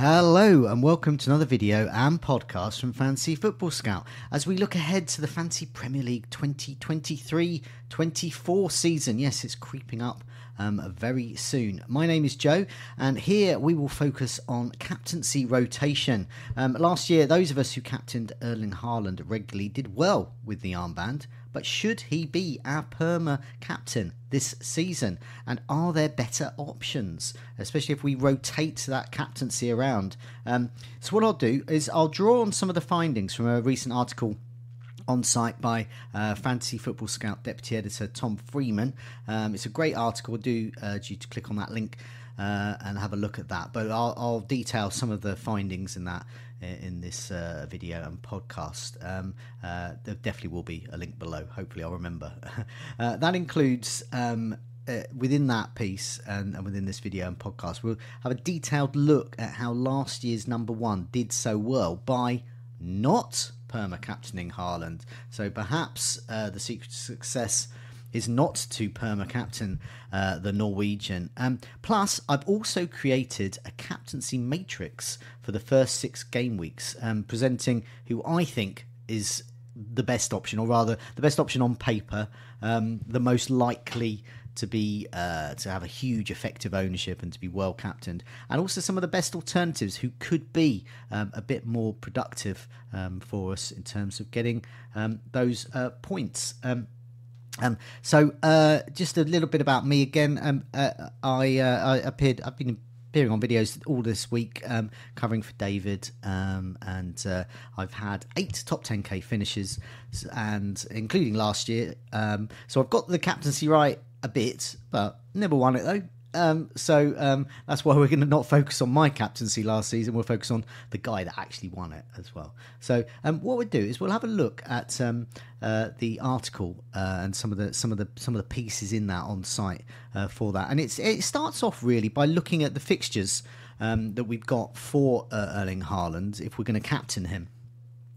Hello and welcome to another video and podcast from Fantasy Football Scout as we look ahead to the Fantasy Premier League 2023-24 season. Yes, it's creeping up um, very soon. My name is Joe, and here we will focus on captaincy rotation. Um, last year, those of us who captained Erling Haaland regularly did well with the armband, but should he be our perma captain this season? And are there better options, especially if we rotate that captaincy around? Um, so, what I'll do is I'll draw on some of the findings from a recent article on site by uh, Fantasy Football Scout Deputy Editor Tom Freeman. Um, it's a great article. Do urge you to click on that link uh, and have a look at that. But I'll, I'll, detail some of the findings in that in this uh, video and podcast. Um, uh, there definitely will be a link below. Hopefully, I'll remember. Uh, that includes. Um, uh, within that piece and, and, within this video and podcast, we'll have a detailed look at how last year's number one did so well by not perma captaining Haaland. So perhaps uh, the secret to success is not to perma captain uh, the Norwegian. Um, plus, I've also created a captaincy matrix for the first six game weeks, um, presenting who I think is the best option, or rather, the best option on paper, um, the most likely to be uh, to have a huge effective ownership and to be well captained, and also some of the best alternatives who could be um, a bit more productive um, for us in terms of getting um, those uh, points. Um, so, uh, just a little bit about me again. Um, uh, I, uh, I appeared. I've been appearing on videos all this week, um, covering for David, um, and uh, I've had eight top 10k finishes, and including last year. Um, so I've got the captaincy right a bit, but never won it though. Um, so um, that's why we're going to not focus on my captaincy last season. We'll focus on the guy that actually won it as well. So um, what we'll do is we'll have a look at um, uh, the article uh, and some of the some of the some of the pieces in that on site uh, for that. And it's it starts off really by looking at the fixtures um, that we've got for uh, Erling Haaland if we're going to captain him.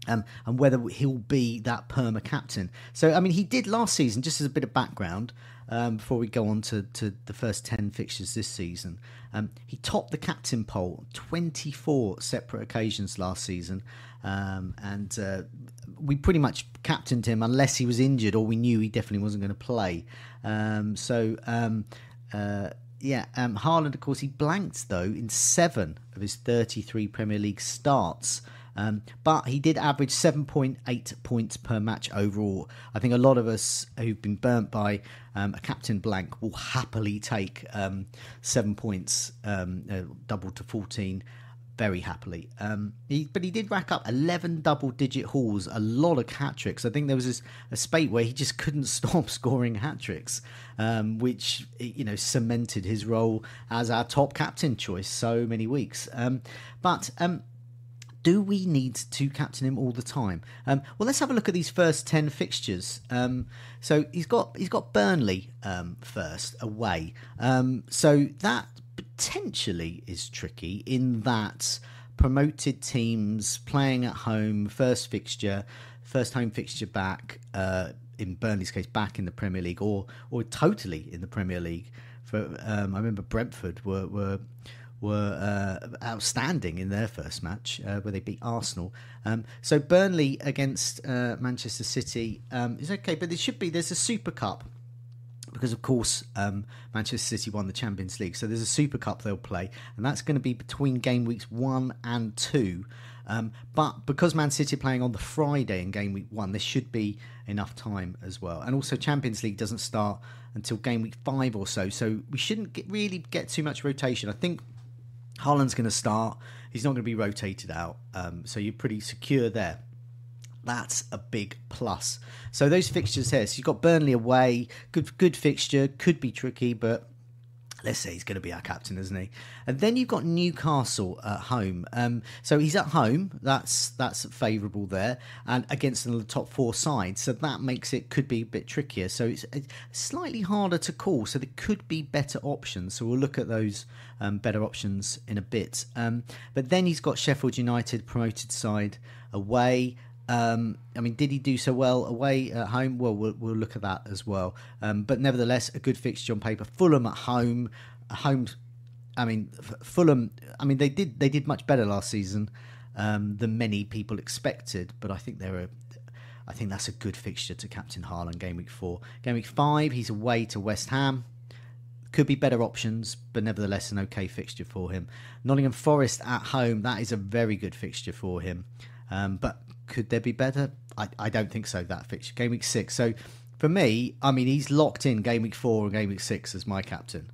Um, and whether he'll be that perma captain. So, I mean, he did last season, just as a bit of background um, before we go on to, to the first 10 fixtures this season. Um, he topped the captain poll 24 separate occasions last season. Um, and uh, we pretty much captained him unless he was injured or we knew he definitely wasn't going to play. Um, so, um, uh, yeah, um, Haaland, of course, he blanked though in seven of his 33 Premier League starts. Um, but he did average 7.8 points per match overall. I think a lot of us who've been burnt by um, a captain blank will happily take um, seven points, um, uh, double to 14 very happily. Um, he, but he did rack up 11 double digit hauls, a lot of hat tricks. I think there was this, a spate where he just couldn't stop scoring hat tricks, um, which you know cemented his role as our top captain choice so many weeks. Um, but um, do we need to captain him all the time? Um, well, let's have a look at these first ten fixtures. Um, so he's got he's got Burnley um, first away. Um, so that potentially is tricky in that promoted teams playing at home, first fixture, first home fixture back. Uh, in Burnley's case, back in the Premier League, or or totally in the Premier League. For um, I remember Brentford were were were uh, outstanding in their first match uh, where they beat Arsenal. Um, so Burnley against uh, Manchester City um, is okay, but there should be there's a Super Cup because of course um, Manchester City won the Champions League, so there's a Super Cup they'll play, and that's going to be between game weeks one and two. Um, but because Man City are playing on the Friday in game week one, there should be enough time as well. And also, Champions League doesn't start until game week five or so, so we shouldn't get, really get too much rotation. I think Haaland's going to start. He's not going to be rotated out. Um, so you're pretty secure there. That's a big plus. So those fixtures here. So you've got Burnley away. Good, good fixture. Could be tricky, but let's say he's going to be our captain, isn't he? And then you've got Newcastle at home. Um, so he's at home. That's that's favourable there, and against the top four sides. So that makes it could be a bit trickier. So it's, it's slightly harder to call. So there could be better options. So we'll look at those um, better options in a bit. Um, but then he's got Sheffield United promoted side away. Um, I mean, did he do so well away at home? Well, we'll, we'll look at that as well. Um, but nevertheless, a good fixture on paper. Fulham at home, home. I mean, Fulham. I mean, they did they did much better last season um, than many people expected. But I think they're a. I think that's a good fixture to captain Haaland game week four. Game week five, he's away to West Ham. Could be better options, but nevertheless an okay fixture for him. Nottingham Forest at home, that is a very good fixture for him. Um, but could there be better? I, I don't think so. That fixture, game week six. So for me, I mean, he's locked in game week four and game week six as my captain.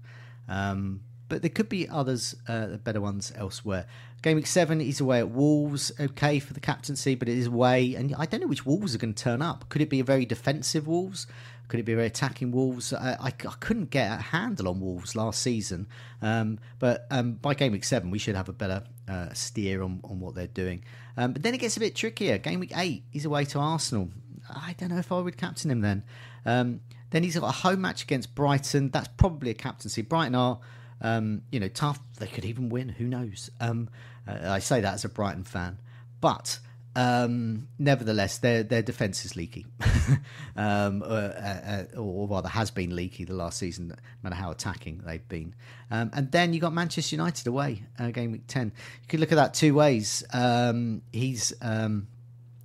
Um, but there could be others, uh, better ones elsewhere. Game week seven, he's away at Wolves. Okay for the captaincy, but it is away, and I don't know which Wolves are going to turn up. Could it be a very defensive Wolves? Could it be a very attacking Wolves? I, I, I couldn't get a handle on Wolves last season, um, but um, by game week seven, we should have a better uh, steer on, on what they're doing. Um, but then it gets a bit trickier. Game week eight, he's away to Arsenal. I don't know if I would captain him then. Um, then he's got a home match against Brighton. That's probably a captaincy. Brighton are, um, you know, tough. They could even win. Who knows? Um, uh, I say that as a Brighton fan, but um, nevertheless, their their defence is leaky, um, uh, uh, uh, or rather has been leaky the last season. No matter how attacking they've been, um, and then you got Manchester United away, uh, game week ten. You could look at that two ways. Um, he's um,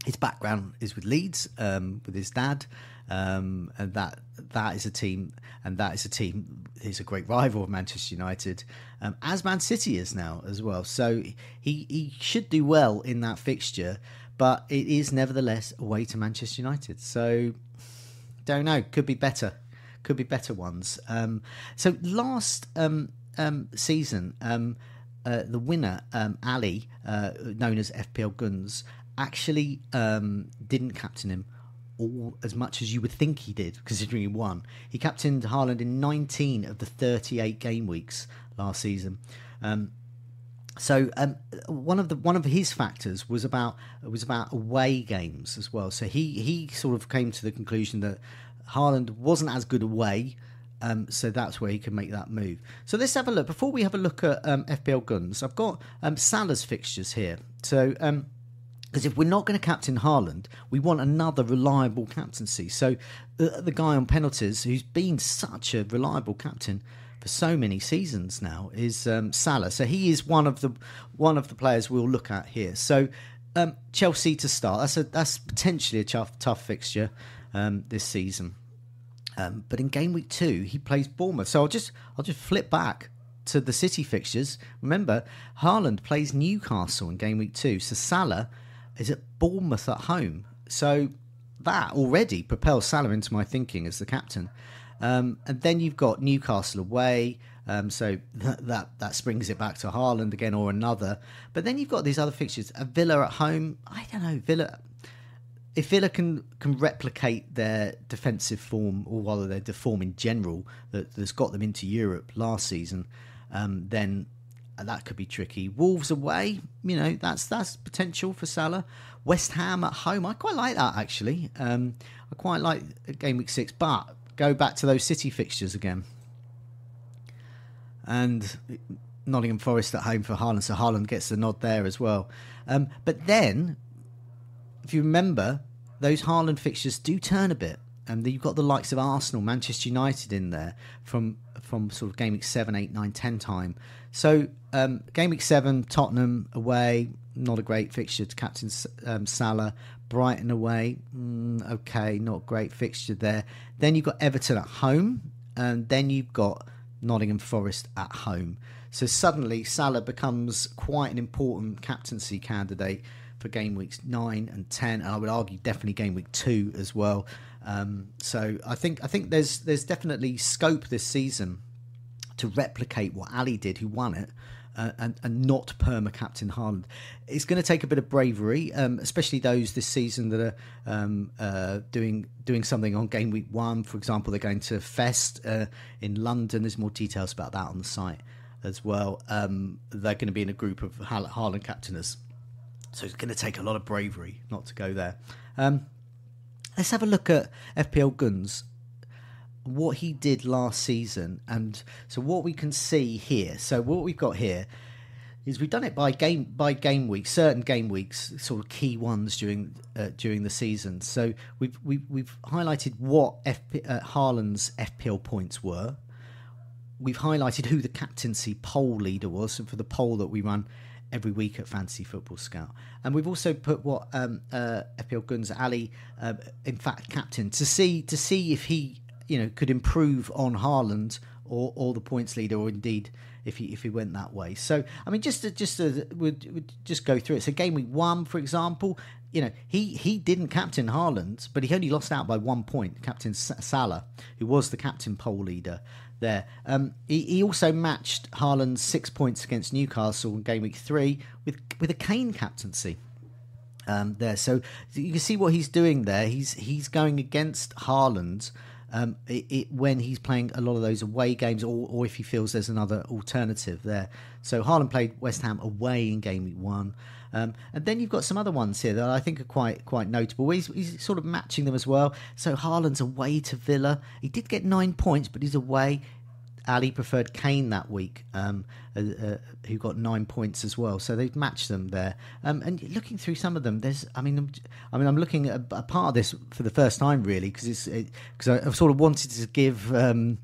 his background is with Leeds, um, with his dad, and that that is a team, and that is a team. He's a great rival of Manchester United, as Man City is now as well. So he he should do well in that fixture but it is nevertheless away to Manchester United. So don't know, could be better, could be better ones. Um, so last um, um, season, um, uh, the winner um, Ali, uh, known as FPL Guns, actually um, didn't captain him all as much as you would think he did, considering he won. He captained Haaland in 19 of the 38 game weeks last season. Um, so um, one of the one of his factors was about was about away games as well. So he he sort of came to the conclusion that Haaland wasn't as good away. Um, so that's where he can make that move. So let's have a look. Before we have a look at um, FPL Guns, I've got um, Salah's fixtures here. So because um, if we're not going to captain Haaland, we want another reliable captaincy. So uh, the guy on penalties, who's been such a reliable captain, for so many seasons now is um, Salah. So he is one of the one of the players we'll look at here. So um, Chelsea to start. That's a that's potentially a tough tough fixture um, this season. Um, but in game week two, he plays Bournemouth. So I'll just I'll just flip back to the City fixtures. Remember, Haaland plays Newcastle in game week two. So Salah is at Bournemouth at home. So that already propels Salah into my thinking as the captain. Um, and then you've got Newcastle away, Um, so that, that that springs it back to Haaland again or another. But then you've got these other fixtures. A Villa at home. I don't know. Villa. If Villa can can replicate their defensive form, or rather their form in general, that, that's got them into Europe last season, um, then that could be tricky. Wolves away, you know, that's that's potential for Salah. West Ham at home, I quite like that actually. Um, I quite like game week six, but go back to those City fixtures again and Nottingham Forest at home for Haaland, so Haaland gets the nod there as well. Um, but then, if you remember, those Haaland fixtures do turn a bit, and you've got the likes of Arsenal, Manchester United in there from from sort of game week seven, eight, nine, ten time. So um, game week seven, Tottenham away, not a great fixture to captain um, Salah. Brighton away, mm, okay, not great fixture there. Then you've got Everton at home, and then you've got Nottingham Forest at home. So suddenly Salah becomes quite an important captaincy candidate for game weeks nine and ten, and I would argue definitely game week two as well. Um, so I think I think there's there's definitely scope this season to replicate what Ali did, who won it, uh, and, and not perma captain Haaland. It's going to take a bit of bravery, um, especially those this season that are um, uh, doing doing something on game week one. For example, they're going to Fest uh, in London. There's more details about that on the site as well. Um, they're going to be in a group of Haaland captainers, so it's going to take a lot of bravery not to go there. Um, let's have a look at FPL Guns what he did last season, and so what we can see here. So what we've got here is we've done it by game by game week, certain game weeks, sort of key ones during uh, during the season. So we've we've, we've highlighted what FP, uh, FPL points were. We've highlighted who the captaincy poll leader was, for the poll that we run every week at Fantasy Football Scout. And we've also put what um, uh, FPL Guns Ali, uh, in fact, captain to see to see if he you know could improve on Haaland or, or the points leader, or indeed if he if he went that way. So I mean, just to, just to, would would just go through it. So game week one, for example, you know he he didn't captain Haaland, but he only lost out by one point. Captain Salah, who was the captain poll leader there. Um, he, he also matched Haaland's six points against Newcastle in game week three with with a Kane captaincy. Um, there, so you can see what he's doing there. He's he's going against Haaland um, it, it, when he's playing a lot of those away games, or, or if he feels there's another alternative there. So Haaland played West Ham away in game one. Um, and then you've got some other ones here that I think are quite quite notable. He's, he's, sort of matching them as well. So Haaland's away to Villa. He did get nine points, but he's away. Ali preferred Kane that week, um, uh, uh, who got nine points as well. So they've matched them there. Um, and looking through some of them, there's, I mean, I'm, I mean, I'm looking at a, part of this for the first time really because it's because it, I've sort of wanted to give. Um,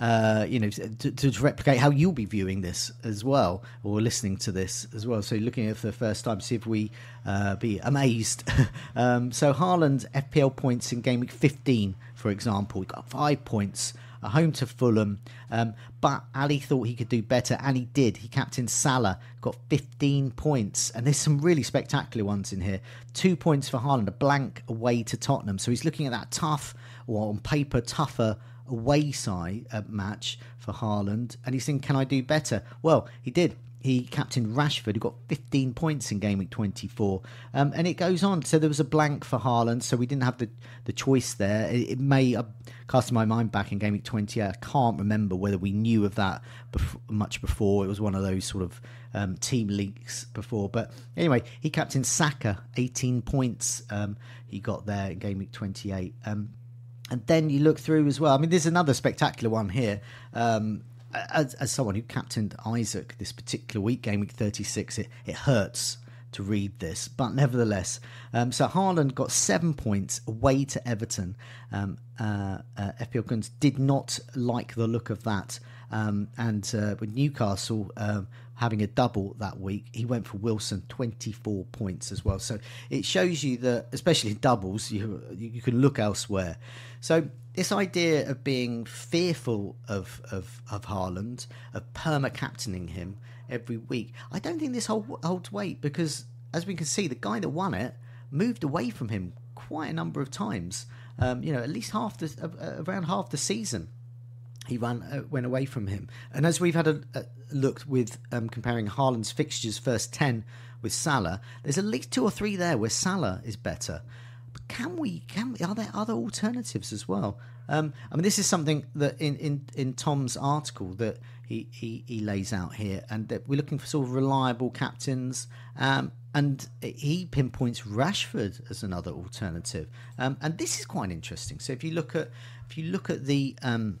uh, you know, to, to, replicate how you'll be viewing this as well, or listening to this as well. So, looking at it for the first time, see if we uh, be amazed. um, so, Haaland's FPL points in game week 15, for example, we got five points a home to Fulham. Um, but Ali thought he could do better, and he did. He captained Salah, got 15 points, and there's some really spectacular ones in here. Two points for Haaland, a blank away to Tottenham. So he's looking at that tough, or on paper tougher away side uh, match for Haaland, and he's thinking, "Can I do better?" Well, he did he captained Rashford, who got 15 points in game week 24. Um, and it goes on. So there was a blank for Haaland, so we didn't have the, the choice there. It, it may uh, cast my mind back in game week 20. I can't remember whether we knew of that bef- much before. It was one of those sort of um, team leaks before. But anyway, he captained Saka, 18 points um, he got there in game week 28. Um, and then you look through as well. I mean, there's another spectacular one here. Um, as, as someone who captained Isak this particular week, game week 36, it, it hurts to read this, but nevertheless. Um, so Haaland got seven points away to Everton. Um, uh, uh, FPL Guns did not like the look of that. Um, and uh, with Newcastle um, having a double that week, he went for Wilson 24 points as well. So it shows you that, especially in doubles, you, you can look elsewhere. So this idea of being fearful of of of Haaland, of perma captaining him every week, I don't think this hold, holds weight because, as we can see, the guy that won it moved away from him quite a number of times. Um, you know, at least half the uh, around half the season. He ran uh, went away from him. And as we've had a, a look with um, comparing Haaland's fixtures first ten with Salah, there's at least two or three there where Salah is better. But can we? Can we? Are there other alternatives as well? Um, I mean, this is something that in, in, in Tom's article that he, he, he lays out here, and that we're looking for sort of reliable captains. Um, and he pinpoints Rashford as another alternative, um, and this is quite interesting. So if you look at if you look at the um,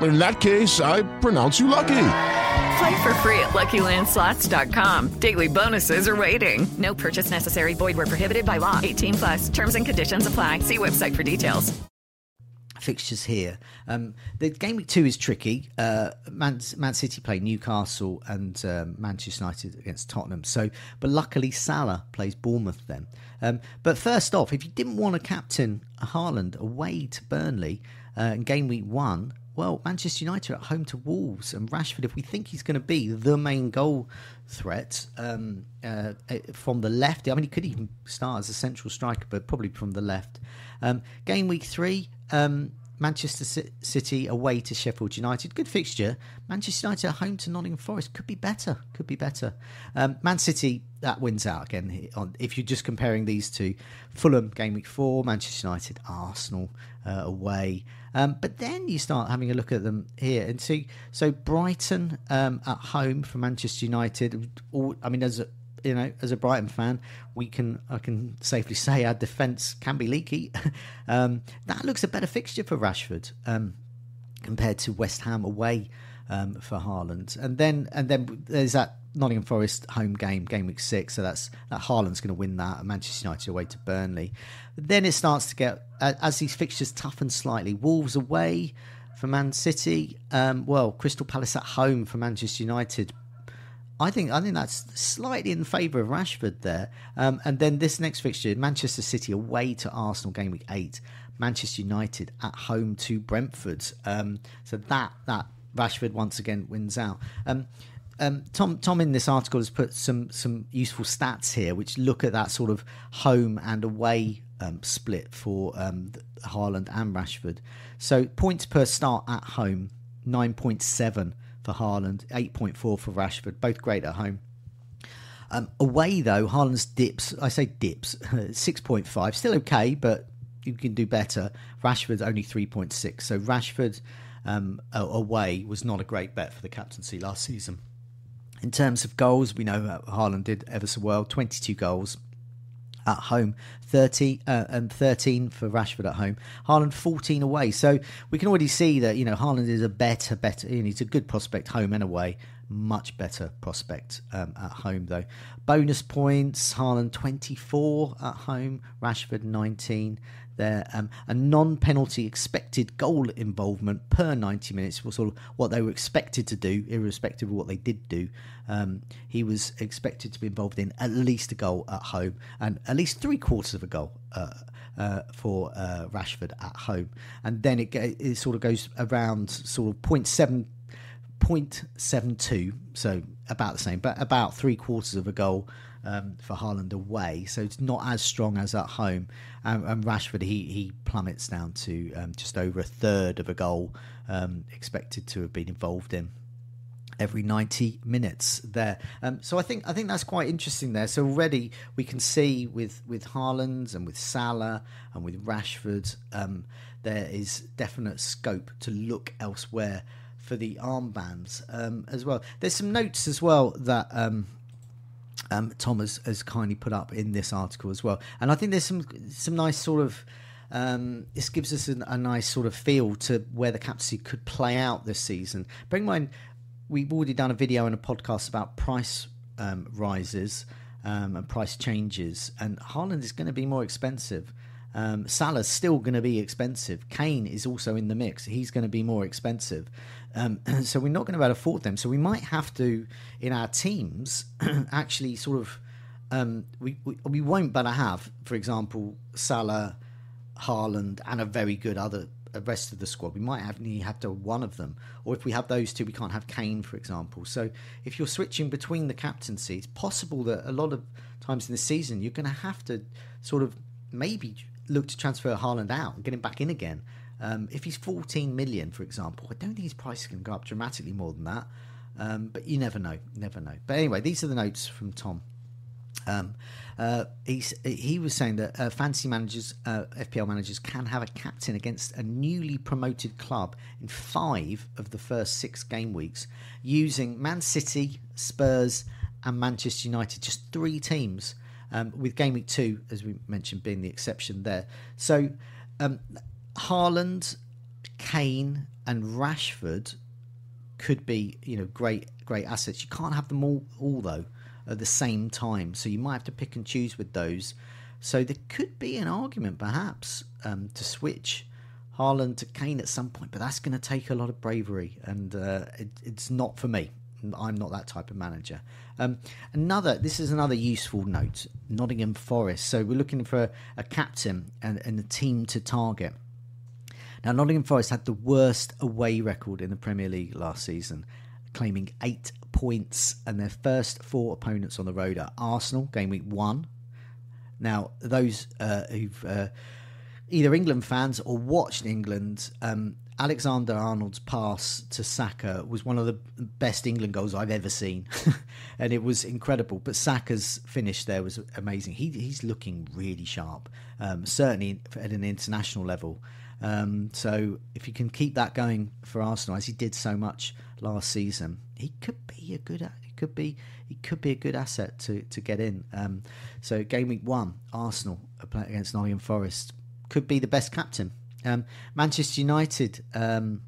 In that case, I pronounce you lucky. Play for free at LuckyLandSlots.com. Daily bonuses are waiting. No purchase necessary. Void were prohibited by law. 18 plus. Terms and conditions apply. See website for details. fixtures here. Um, the game week two is tricky. Uh, Man, Man City play Newcastle and um, Manchester United against Tottenham. So, but luckily Salah plays Bournemouth then. Um, but first off, if you didn't want to captain Haaland away to Burnley uh, in game week one, well, Manchester United at home to Wolves and Rashford. If we think he's going to be the main goal threat um, uh, from the left, I mean, he could even start as a central striker, but probably from the left. Um, game week three, um, Manchester City away to Sheffield United. Good fixture. Manchester United at home to Nottingham Forest. Could be better. Could be better. Um, Man City, that wins out again. If you're just comparing these two, Fulham, game week four, Manchester United, Arsenal uh, away. Um, but then you start having a look at them here and see. So Brighton um, at home for Manchester United. All, I mean, as a, you know, as a Brighton fan, we can I can safely say our defence can be leaky. um, that looks a better fixture for Rashford um, compared to West Ham away um, for Haaland. And then and then there's that Nottingham Forest home game, game week six. So that's that Haaland's going to win that. and Manchester United away to Burnley. But then it starts to get as these fixtures toughen slightly. Wolves away for Man City. Um, well, Crystal Palace at home for Manchester United. I think I think that's slightly in favour of Rashford there. Um, and then this next fixture, Manchester City away to Arsenal, game week eight. Manchester United at home to Brentford. Um, so that that Rashford once again wins out. Um, um, Tom Tom in this article has put some some useful stats here, which look at that sort of home and away um, split for um, Haaland and Rashford. So points per start at home, nine point seven for Haaland, eight point four for Rashford, both great at home. Um, away though, Haaland's dips. I say dips, six point five, still okay, but you can do better. Rashford's only three point six. So Rashford um, away was not a great bet for the captaincy last season. In terms of goals, we know Haaland did ever so well 22 goals at home, 30 uh, and 13 for Rashford at home. Haaland 14 away. So we can already see that, you know, Haaland is a better, better, you know, he's a good prospect home and away. Much better prospect um, at home, though. Bonus points Haaland 24 at home, Rashford 19 there. Um, a non penalty expected goal involvement per 90 minutes was sort of what they were expected to do, irrespective of what they did do. Um, he was expected to be involved in at least a goal at home and at least three quarters of a goal. Uh, uh, for uh, Rashford at home, and then it, it sort of goes around sort of 0.7 0.72, so about the same, but about three quarters of a goal um, for Haaland away. So it's not as strong as at home. Um, and Rashford, he, he plummets down to um, just over a third of a goal um, expected to have been involved in every 90 minutes there. Um, so I think I think that's quite interesting there. So already we can see with with Haaland and with Salah and with Rashford, um, there is definite scope to look elsewhere for the armbands um, as well. There's some notes as well that. Um, Tom has, has kindly put up in this article as well, and I think there's some some nice sort of um, this gives us a, a, nice sort of feel to where the captaincy could play out this season. Bear in mind, we've already done a video and a podcast about price um, rises um, and price changes, and Haaland is going to be more expensive. Um, Salah's still going to be expensive. Kane is also in the mix. He's going to be more expensive. Um, so we're not going to be able to afford them. So we might have to, in our teams, actually sort of, um, we, we, we won't better have, for example, Salah, Haaland, and a very good other rest of the squad. We might have only have to one of them, or if we have those two, we can't have Kane, for example. So if you're switching between the captaincy, it's possible that a lot of times in the season you're going to have to sort of maybe look to transfer Haaland out and get him back in again. Um, if he's 14 million, for example, I don't think his price can go up dramatically more than that. Um, but you never know, never know. But anyway, these are the notes from Tom. Um, uh, he was saying that uh, fantasy managers, uh, FPL managers, can have a captain against a newly promoted club in five of the first six game weeks, using Man City, Spurs, and Manchester United. Just three teams um, with game week two, as we mentioned, being the exception there. So, um, Haaland, Kane, and Rashford could be, you know, great great assets. You can't have them all, all though, at the same time. So you might have to pick and choose with those. So there could be an argument, perhaps, um, to switch Haaland to Kane at some point, but that's going to take a lot of bravery, and uh, it, it's not for me. I'm not that type of manager. Um, another, this is another useful note. Nottingham Forest. So we're looking for a, a captain and, and, a team to target. Now Nottingham Forest had the worst away record in the Premier League last season, claiming eight points, and their first four opponents on the road are Arsenal, game week one. Now those uh, who've uh, either England fans or watched England, um, Alexander Arnold's pass to Saka was one of the best England goals I've ever seen, and it was incredible. But Saka's finish there was amazing. He, he's looking really sharp, um, certainly at an international level. Um, so if you can keep that going for Arsenal, as he did so much last season, he could be a good. He could be. He could be a good asset to to get in. Um, so game week one, Arsenal against Nottingham Forest could be the best captain um, Manchester United, um,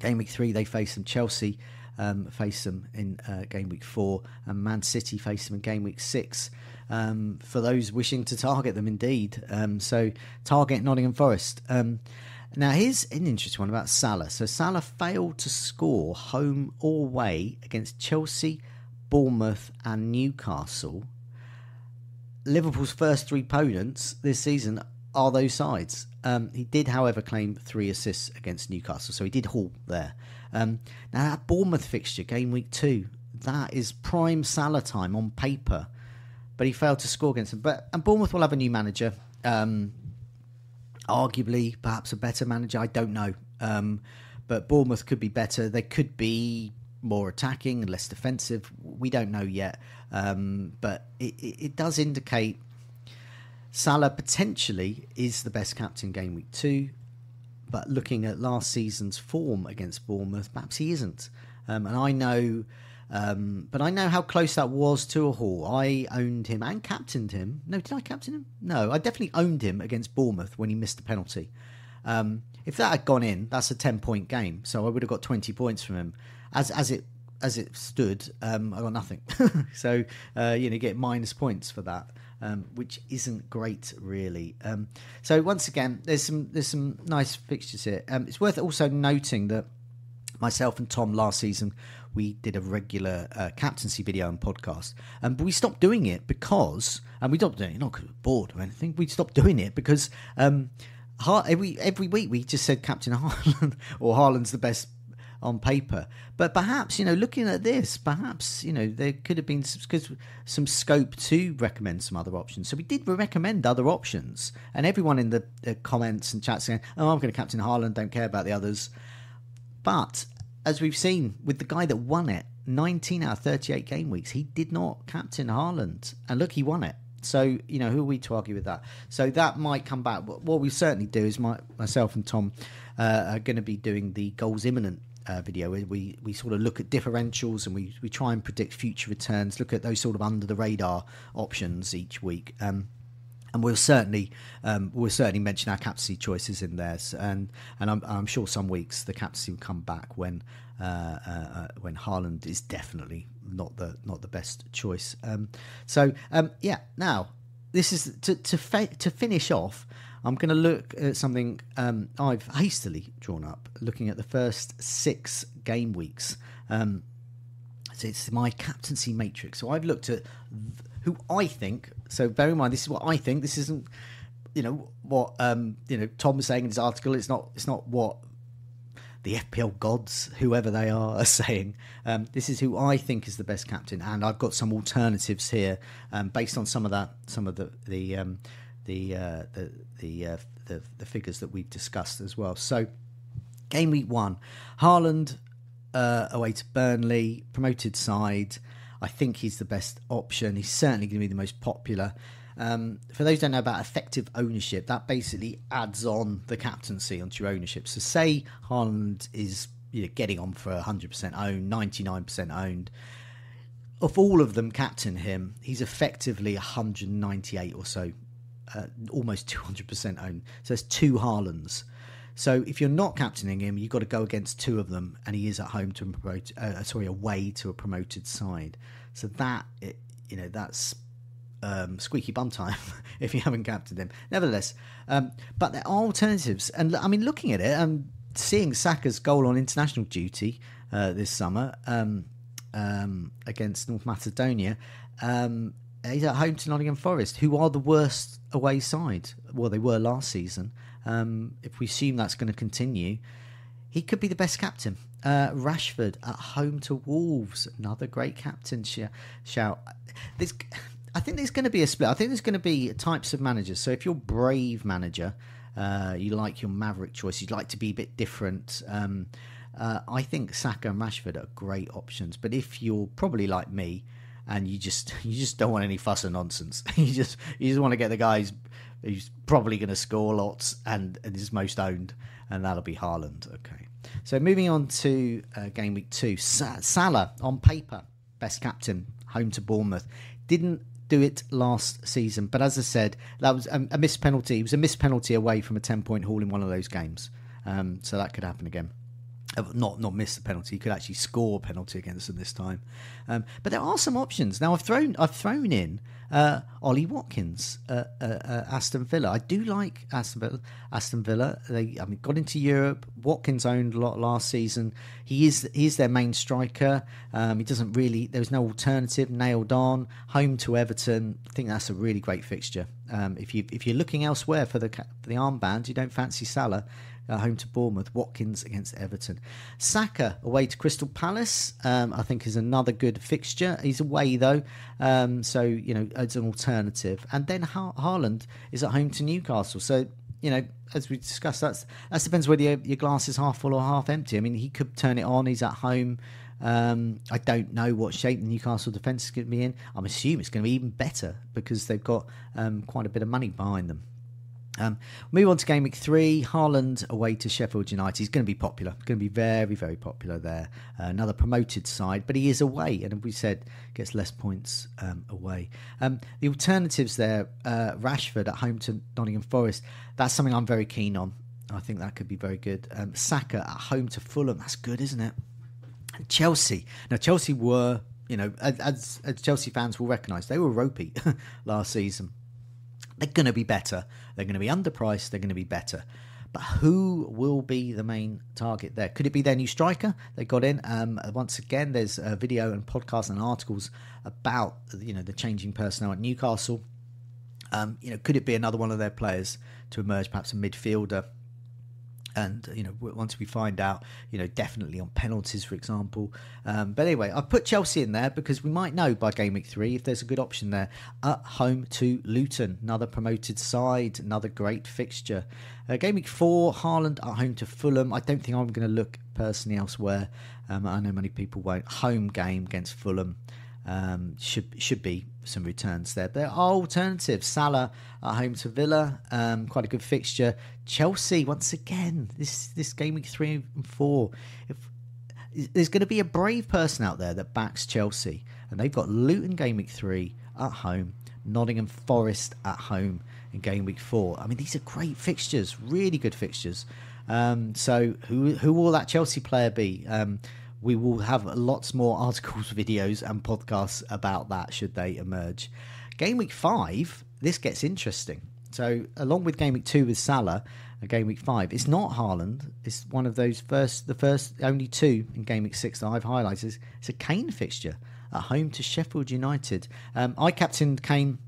game week three, they face them. Chelsea um, face them in uh, game week four, and Man City face them in game week six. Um, for those wishing to target them, indeed. Um, so target Nottingham Forest. Um, now here's an interesting one about Salah. So Salah failed to score home or away against Chelsea, Bournemouth, and Newcastle. Liverpool's first three opponents this season are those sides. Um, he did, however, claim three assists against Newcastle, so he did haul there. Um, now, that Bournemouth fixture, game week two, that is prime Salah time on paper, but he failed to score against them. But and Bournemouth will have a new manager, um, arguably perhaps a better manager. I don't know, um, but Bournemouth could be better. They could be more attacking and less defensive. We don't know yet, um, but it, it, it does indicate Salah potentially is the best captain game week two, but looking at last season's form against Bournemouth, perhaps he isn't. Um, and I know, um, but I know how close that was to a haul. I owned him and captained him. No, did I captain him? No, I definitely owned him against Bournemouth when he missed the penalty. Um, if that had gone in, that's a ten point game. So I would have got twenty points from him. As as it as it stood, um, I got nothing. so uh, you know, get minus points for that um, which isn't great really. Um, so once again, there's some there's some nice fixtures here. Um, it's worth also noting that myself and Tom last season we did a regular uh, captaincy video and podcast, um, we stopped doing it because, and we stopped doing it not because we are bored or anything. We stopped doing it because um, every every week we just said Captain Haaland or Haaland's the best on paper. But perhaps, you know, looking at this, perhaps, you know, there could have been some, some scope to recommend some other options. So we did recommend other options. And everyone in the, the comments and chats saying, oh, I'm going to captain Haaland, don't care about the others. But as we've seen with the guy that won it, 19 out of 38 game weeks, he did not captain Haaland. And look, he won it. So, you know, who are we to argue with that? So that might come back. What we certainly do is my, myself and Tom uh, are going to be doing the goals imminent uh, video where we, we sort of look at differentials and we, we try and predict future returns, look at those sort of under the radar options each week. Um, and we'll certainly um, we'll certainly mention our captaincy choices in there, and and I'm, I'm sure some weeks the captaincy will come back when uh, uh, uh, when Haaland is definitely not the not the best choice. Um, so um, yeah, now this is to to to finish off. I'm going to look at something um, I've hastily drawn up, looking at the first six game weeks. Um, so it's my captaincy matrix. So I've looked at. Who I think. So bear in mind, this is what I think. This isn't, you know, what um, you know Tom was saying in his article. It's not. It's not what the FPL gods, whoever they are, are saying. Um, this is who I think is the best captain, and I've got some alternatives here um, based on some of that, some of the the um, the, uh, the the, uh, the the figures that we've discussed as well. So, game week one, Haaland uh, away to Burnley, promoted side. I think he's the best option. He's certainly going to be the most popular. Um, for those who don't know about effective ownership, that basically adds on the captaincy onto your ownership. So, say Haaland is you know, getting on for 100% owned, 99% owned. Of all of them captain him, he's effectively 198 or so, uh, almost 200% owned. So, it's two Haalands. So if you're not captaining him, you've got to go against two of them, and he is at home to promote, uh, sorry, away to a promoted side. So that you know that's um, squeaky bum time if you haven't captained him. Nevertheless, um, but there are alternatives, and I mean, looking at it, I'm um, seeing Saka's goal on international duty uh, this summer um, um, against North Macedonia. Um, he's at home to Nottingham Forest, who are the worst away side. Well, they were last season. Um, if we assume that's going to continue, he could be the best captain. Uh, Rashford at home to Wolves, another great captain sh- shout. I think there's going to be a split. I think there's going to be types of managers. So if you're brave manager, uh, you like your maverick choice, you'd like to be a bit different. Um, uh, I think Saka and Rashford are great options. But if you're probably like me, and you just you just don't want any fuss and nonsense, you just you just want to get the guys who's probably going to score lots and, and is most owned, and that'll be Haaland. Okay. So moving on to uh, game week two, Sa- Salah on paper, best captain, home to Bournemouth. Didn't do it last season, but as I said, that was a, a missed penalty. It was a missed penalty away from a 10 point haul in one of those games. Um, so that could happen again. Not not miss the penalty. He could actually score a penalty against them this time. Um, but there are some options. Now I've thrown I've thrown in uh, Ollie Watkins, uh, uh, Aston Villa. I do like Aston Villa. Aston Villa. They I mean got into Europe. Watkins owned a lot last season. He is he is their main striker. Um, he doesn't really. There's no alternative. Nailed on. Home to Everton. I think that's a really great fixture. Um, if you if you're looking elsewhere for the for the armband, you don't fancy Salah uh, home to Bournemouth. Watkins against Everton. Saka away to Crystal Palace. Um, I think is another good fixture. He's away though, um, so you know it's an alternative. And then ha- Haaland is at home to Newcastle. So you know, as we discussed, that's that depends whether your, your, glass is half full or half empty. I mean, he could turn it on. He's at home. Um, I don't know what shape the Newcastle defence is going to be in. I'm assuming it's going to be even better because they've got um, quite a bit of money behind them. Um, move on to game week three. Haaland away to Sheffield United. He's going to be popular. Going to be very, very popular there. Uh, another promoted side, but he is away, and we said, gets less points um, away. Um, the alternatives there: uh, Rashford at home to Nottingham Forest. That's something I'm very keen on. I think that could be very good. Um, Saka at home to Fulham. That's good, isn't it? And Chelsea. Now Chelsea were, you know, as, as Chelsea fans will recognise, they were ropey last season. They're going to be better. They're going to be underpriced. They're going to be better. But who will be the main target there? Could it be their new striker they got in? Um, once again, there's a video and podcasts and articles about you know the changing personnel at Newcastle. Um, you know, could it be another one of their players to emerge, perhaps a midfielder? And you know once we find out you know definitely on penalties for example. Um, but anyway i put chelsea in there because we might know by game week three if there's a good option there. At home to luton another promoted side another great fixture. Uh, game week four Haaland at home to fulham. I don't think i'm going to look personally elsewhere. Um, i know many people won't. Home game against fulham um, should should be some returns there. There are alternatives. Salah at home to Villa, um, quite a good fixture. Chelsea once again. This this game week three and four. If there's going to be a brave person out there that backs Chelsea, and they've got Luton game week three at home, Nottingham Forest at home in game week four. I mean, these are great fixtures, really good fixtures. Um, so, who who will that Chelsea player be? Um, we will have lots more articles, videos, and podcasts about that should they emerge. Game week five, this gets interesting. So, along with game week two with Salah, game week five, it's not Haaland. It's one of those first, the first, only two in game week six that I've highlighted. It's a Kane fixture at home to Sheffield United. Um, I captained Kane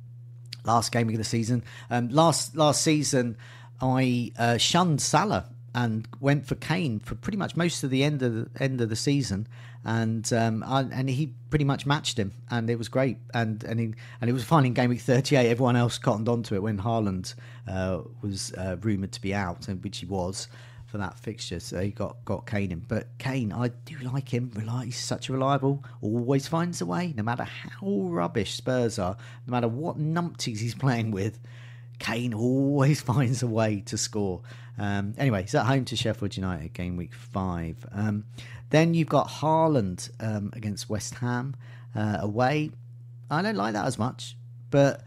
last game of the season. Um, last last season, I uh, shunned Salah and went for Kane for pretty much most of the end of the end of the season, and um, I, and he pretty much matched him, and it was great. And and he, and it was fine in game week thirty eight. Everyone else cottoned onto it when Haaland uh, was uh, rumored to be out, and which he was for that fixture. So he got got Kane in. But Kane, I do like him. He's such a reliable. Always finds a way, no matter how rubbish Spurs are, no matter what numpties he's playing with. Kane always finds a way to score. Um, anyway, he's at home to Sheffield United, game week five. Um, then you've got Haaland um, against West Ham uh, away. I don't like that as much, but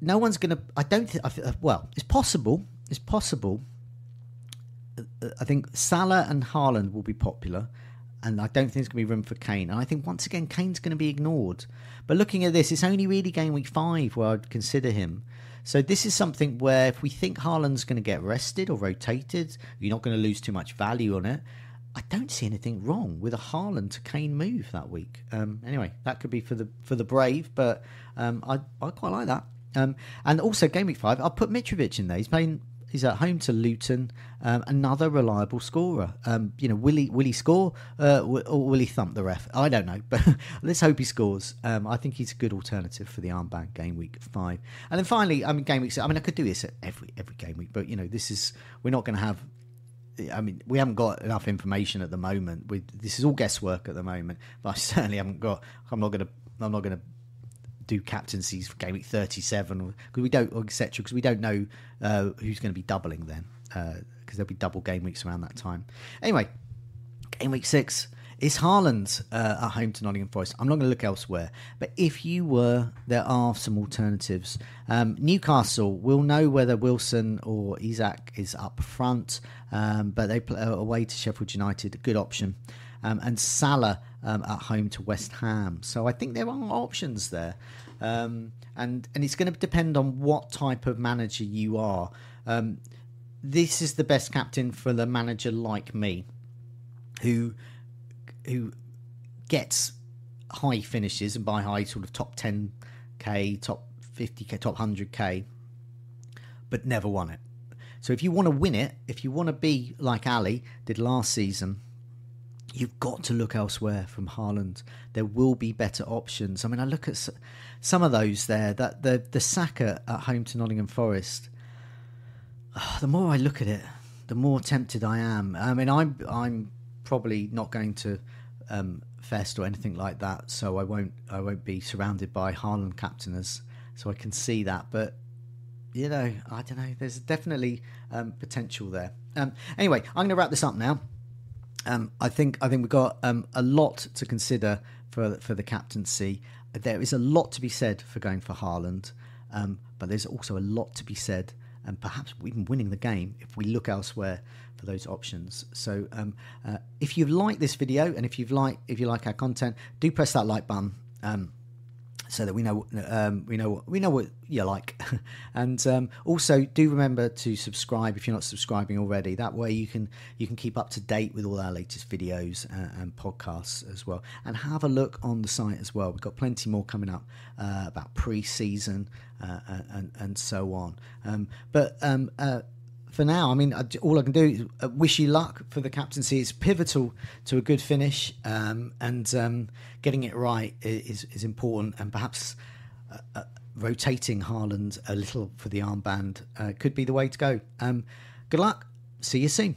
no one's going to. I don't think. Well, it's possible. It's possible. Uh, I think Salah and Haaland will be popular and I don't think there's going to be room for Kane. And I think once again, Kane's going to be ignored. But looking at this, it's only really game week five where I'd consider him. So this is something where if we think Haaland's going to get rested or rotated, you're not going to lose too much value on it. I don't see anything wrong with a Haaland to Kane move that week. Um, anyway, that could be for the for the brave, but um, I I quite like that. Um, and also game week five, I'll put Mitrovic in there. He's playing He's at home to Luton, um, another reliable scorer. Um, you know, will he will he score uh, or will he thump the ref? I don't know, but let's hope he scores. Um, I think he's a good alternative for the armband game week five. And then finally, I mean, game week. I mean, I could do this at every every game week, but you know, this is we're not going to have I mean, we haven't got enough information at the moment. We, this is all guesswork at the moment, but I certainly haven't got. I'm not going to. I'm not going to do captaincies for game week 37 because we don't etc because we don't know uh, who's going to be doubling then because uh, there'll be double game weeks around that time anyway game week 6 is Haaland uh, at home to Nottingham Forest. I'm not going to look elsewhere, but if you were, there are some alternatives. Um, Newcastle will know whether Wilson or Isak is up front, um, but they play away to Sheffield United, a good option. Um, and Salah um, at home to West Ham. So I think there are options there, um, and and it's going to depend on what type of manager you are. Um, this is the best captain for the manager like me, who who gets high finishes and by high sort of top 10k, top 50k, top 100k, but never won it. So if you want to win it, if you want to be like Ali did last season you've got to look elsewhere from Haaland. There will be better options. I mean, I look at some of those there. That the the Saka at home to Nottingham Forest. Oh, the more I look at it, the more tempted I am. I mean, I'm I'm probably not going to um, fest or anything like that, so I won't I won't be surrounded by Haaland captainers, so I can see that. But you know, I don't know. There's definitely um, potential there. Um, anyway, I'm going to wrap this up now um, I think I think we've got um, a lot to consider for for the captaincy. There is a lot to be said for going for Haaland, um, but there's also a lot to be said, and perhaps even winning the game if we look elsewhere for those options. So, um, uh, if you've liked this video and if you've like if you like our content, do press that like button. So that we know um, we know we know what you like, and um, also do remember to subscribe if you're not subscribing already. That way you can you can keep up to date with all our latest videos and, uh, and podcasts as well, and have a look on the site as well. We've got plenty more coming up uh, about pre-season uh, and and so on. Um, but um, uh, for now. I mean, all I can do is uh, wish you luck for the captaincy. It's pivotal to a good finish, um, and um, getting it right is is important. And perhaps uh, uh, rotating Haaland a little for the armband uh, could be the way to go. Um, good luck. See you soon.